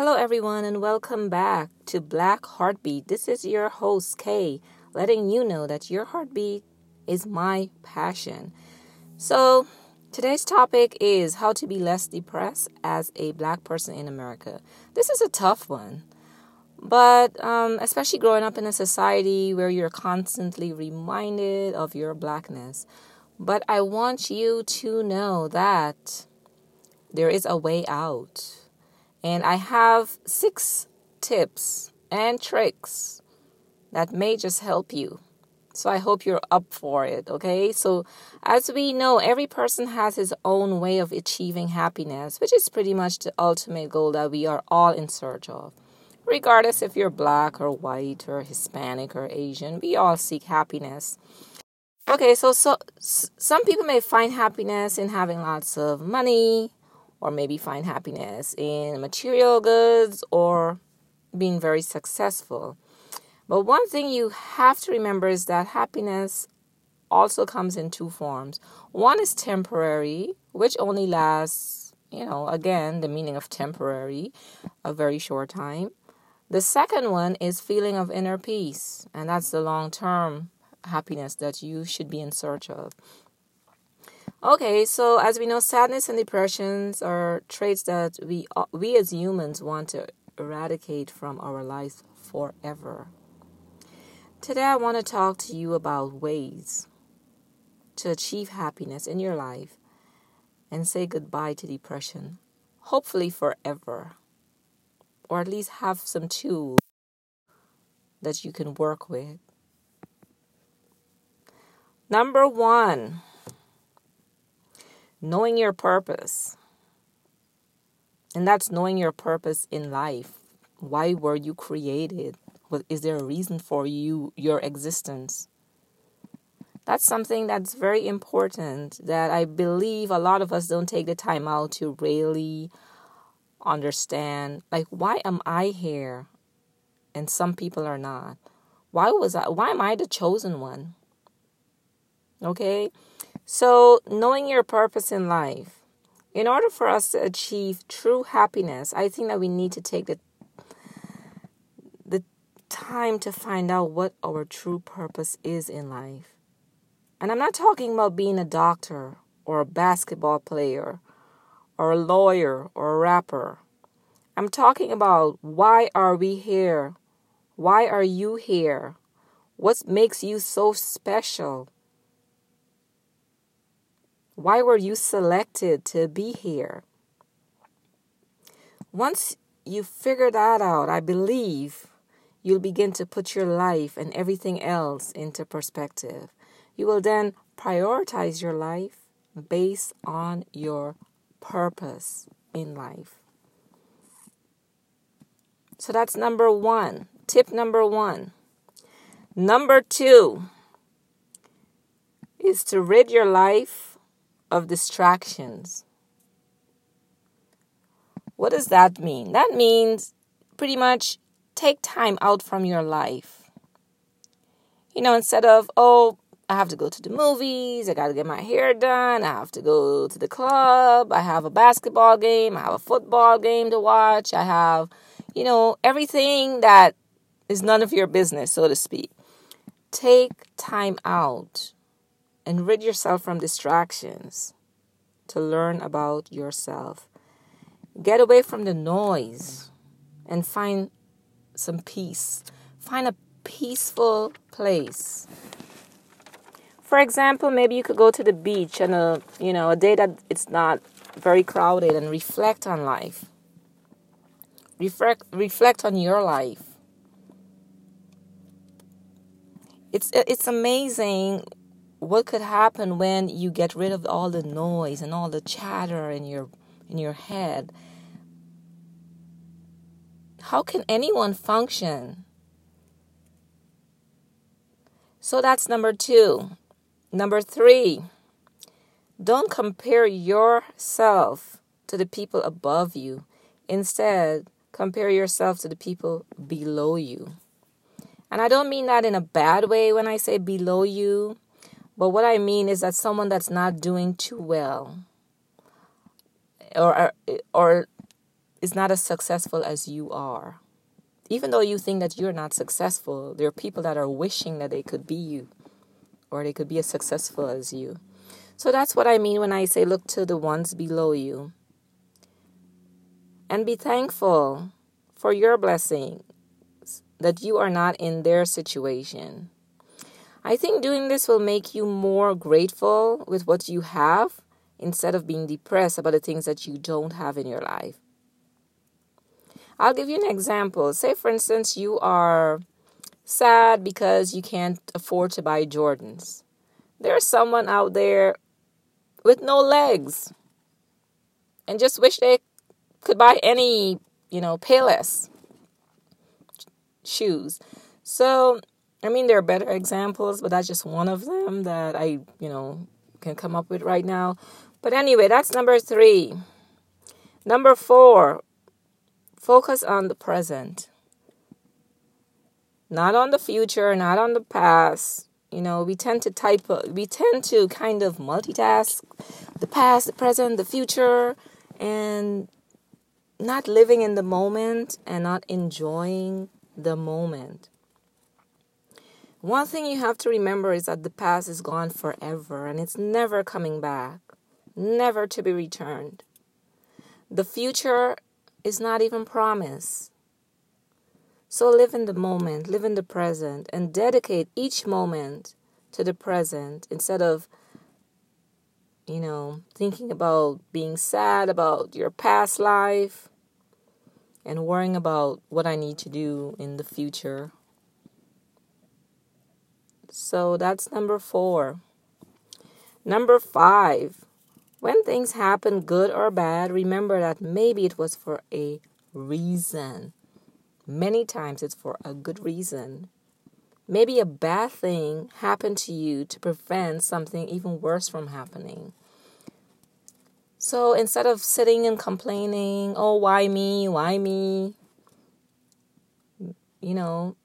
Hello, everyone, and welcome back to Black Heartbeat. This is your host, Kay, letting you know that your heartbeat is my passion. So, today's topic is how to be less depressed as a black person in America. This is a tough one, but um, especially growing up in a society where you're constantly reminded of your blackness. But I want you to know that there is a way out and I have six tips and tricks that may just help you. So I hope you're up for it, okay? So, as we know, every person has his own way of achieving happiness, which is pretty much the ultimate goal that we are all in search of. Regardless if you're black or white or Hispanic or Asian, we all seek happiness. Okay, so so some people may find happiness in having lots of money, or maybe find happiness in material goods or being very successful. But one thing you have to remember is that happiness also comes in two forms. One is temporary, which only lasts, you know, again, the meaning of temporary, a very short time. The second one is feeling of inner peace, and that's the long term happiness that you should be in search of. Okay, so as we know, sadness and depressions are traits that we uh, we as humans want to eradicate from our lives forever. Today, I want to talk to you about ways to achieve happiness in your life and say goodbye to depression, hopefully forever, or at least have some tools that you can work with. Number one knowing your purpose. And that's knowing your purpose in life. Why were you created? Is there a reason for you, your existence? That's something that's very important that I believe a lot of us don't take the time out to really understand. Like, why am I here? And some people are not. Why was I, why am I the chosen one? Okay? So, knowing your purpose in life. In order for us to achieve true happiness, I think that we need to take the the time to find out what our true purpose is in life. And I'm not talking about being a doctor or a basketball player or a lawyer or a rapper. I'm talking about why are we here? Why are you here? What makes you so special? Why were you selected to be here? Once you figure that out, I believe you'll begin to put your life and everything else into perspective. You will then prioritize your life based on your purpose in life. So that's number one. Tip number one. Number two is to rid your life of distractions. What does that mean? That means pretty much take time out from your life. You know, instead of, oh, I have to go to the movies, I got to get my hair done, I have to go to the club, I have a basketball game, I have a football game to watch, I have, you know, everything that is none of your business, so to speak. Take time out and rid yourself from distractions to learn about yourself. Get away from the noise and find some peace. Find a peaceful place. For example, maybe you could go to the beach on a uh, you know a day that it's not very crowded and reflect on life. Reflect reflect on your life. It's it's amazing what could happen when you get rid of all the noise and all the chatter in your in your head? How can anyone function? So that's number 2 number 3 don't compare yourself to the people above you. Instead compare yourself to the people below you. And i don't mean that in a bad way when i say below you but what I mean is that someone that's not doing too well or or is not as successful as you are. Even though you think that you're not successful, there are people that are wishing that they could be you or they could be as successful as you. So that's what I mean when I say look to the ones below you. And be thankful for your blessings that you are not in their situation. I think doing this will make you more grateful with what you have instead of being depressed about the things that you don't have in your life. I'll give you an example. Say, for instance, you are sad because you can't afford to buy Jordans. There's someone out there with no legs and just wish they could buy any, you know, Payless shoes. So, I mean, there are better examples, but that's just one of them that I, you know, can come up with right now. But anyway, that's number three. Number four, focus on the present, not on the future, not on the past. You know, we tend to type, we tend to kind of multitask the past, the present, the future, and not living in the moment and not enjoying the moment. One thing you have to remember is that the past is gone forever and it's never coming back, never to be returned. The future is not even promised. So live in the moment, live in the present, and dedicate each moment to the present instead of, you know, thinking about being sad about your past life and worrying about what I need to do in the future. So that's number four. Number five, when things happen, good or bad, remember that maybe it was for a reason. Many times it's for a good reason. Maybe a bad thing happened to you to prevent something even worse from happening. So instead of sitting and complaining, oh, why me? Why me? You know,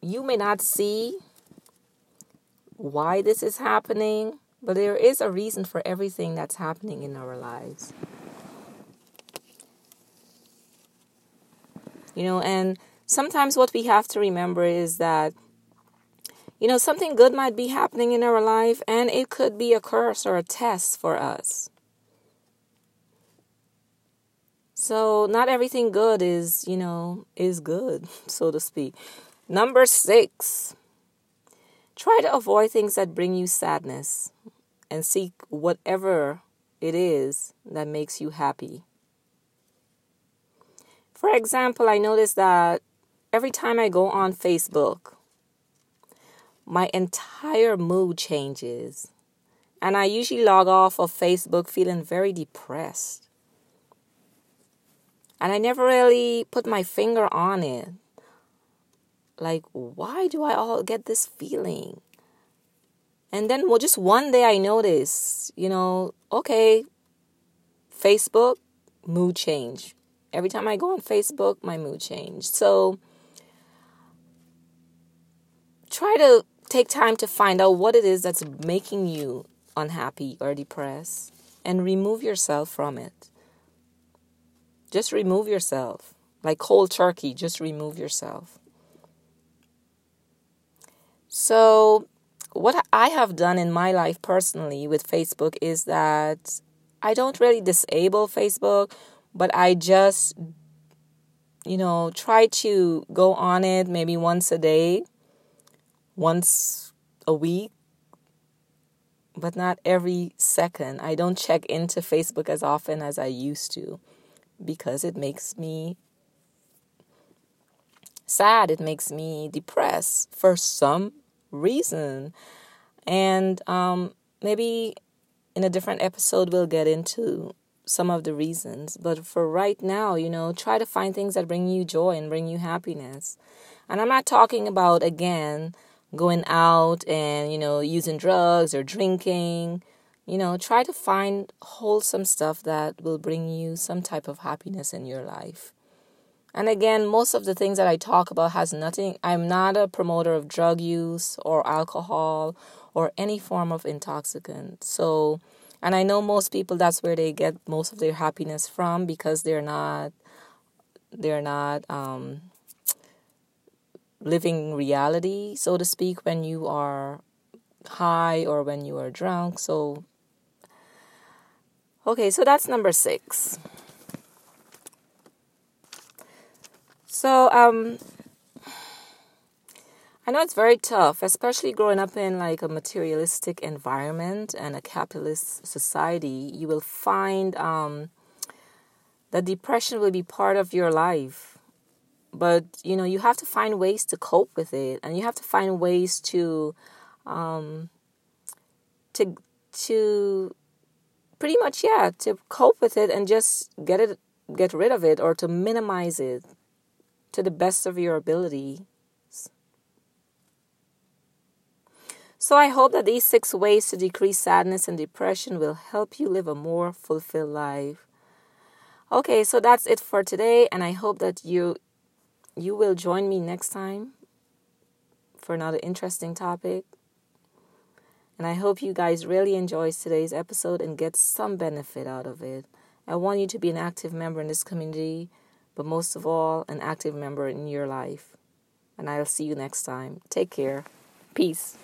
you may not see why this is happening, but there is a reason for everything that's happening in our lives. You know, and sometimes what we have to remember is that, you know, something good might be happening in our life, and it could be a curse or a test for us. So not everything good is, you know, is good, so to speak. Number 6. Try to avoid things that bring you sadness and seek whatever it is that makes you happy. For example, I notice that every time I go on Facebook, my entire mood changes. And I usually log off of Facebook feeling very depressed. And I never really put my finger on it. Like, why do I all get this feeling? And then, well, just one day I notice, you know, okay, Facebook, mood change. Every time I go on Facebook, my mood change. So try to take time to find out what it is that's making you unhappy or depressed and remove yourself from it. Just remove yourself. Like cold turkey, just remove yourself. So, what I have done in my life personally with Facebook is that I don't really disable Facebook, but I just, you know, try to go on it maybe once a day, once a week, but not every second. I don't check into Facebook as often as I used to because it makes me sad, it makes me depressed for some reason. And um, maybe in a different episode, we'll get into some of the reasons. But for right now, you know, try to find things that bring you joy and bring you happiness. And I'm not talking about, again, going out and, you know, using drugs or drinking. You know, try to find wholesome stuff that will bring you some type of happiness in your life. And again, most of the things that I talk about has nothing, I'm not a promoter of drug use or alcohol or any form of intoxicant. So, and I know most people that's where they get most of their happiness from because they're not they're not um, living reality, so to speak, when you are high or when you are drunk. So, okay, so that's number six. So, um, I know it's very tough, especially growing up in like a materialistic environment and a capitalist society. You will find um, that depression will be part of your life but you know you have to find ways to cope with it and you have to find ways to um to to pretty much yeah to cope with it and just get it get rid of it or to minimize it to the best of your abilities. so i hope that these six ways to decrease sadness and depression will help you live a more fulfilled life okay so that's it for today and i hope that you you will join me next time for another interesting topic. And I hope you guys really enjoy today's episode and get some benefit out of it. I want you to be an active member in this community, but most of all, an active member in your life. And I'll see you next time. Take care. Peace.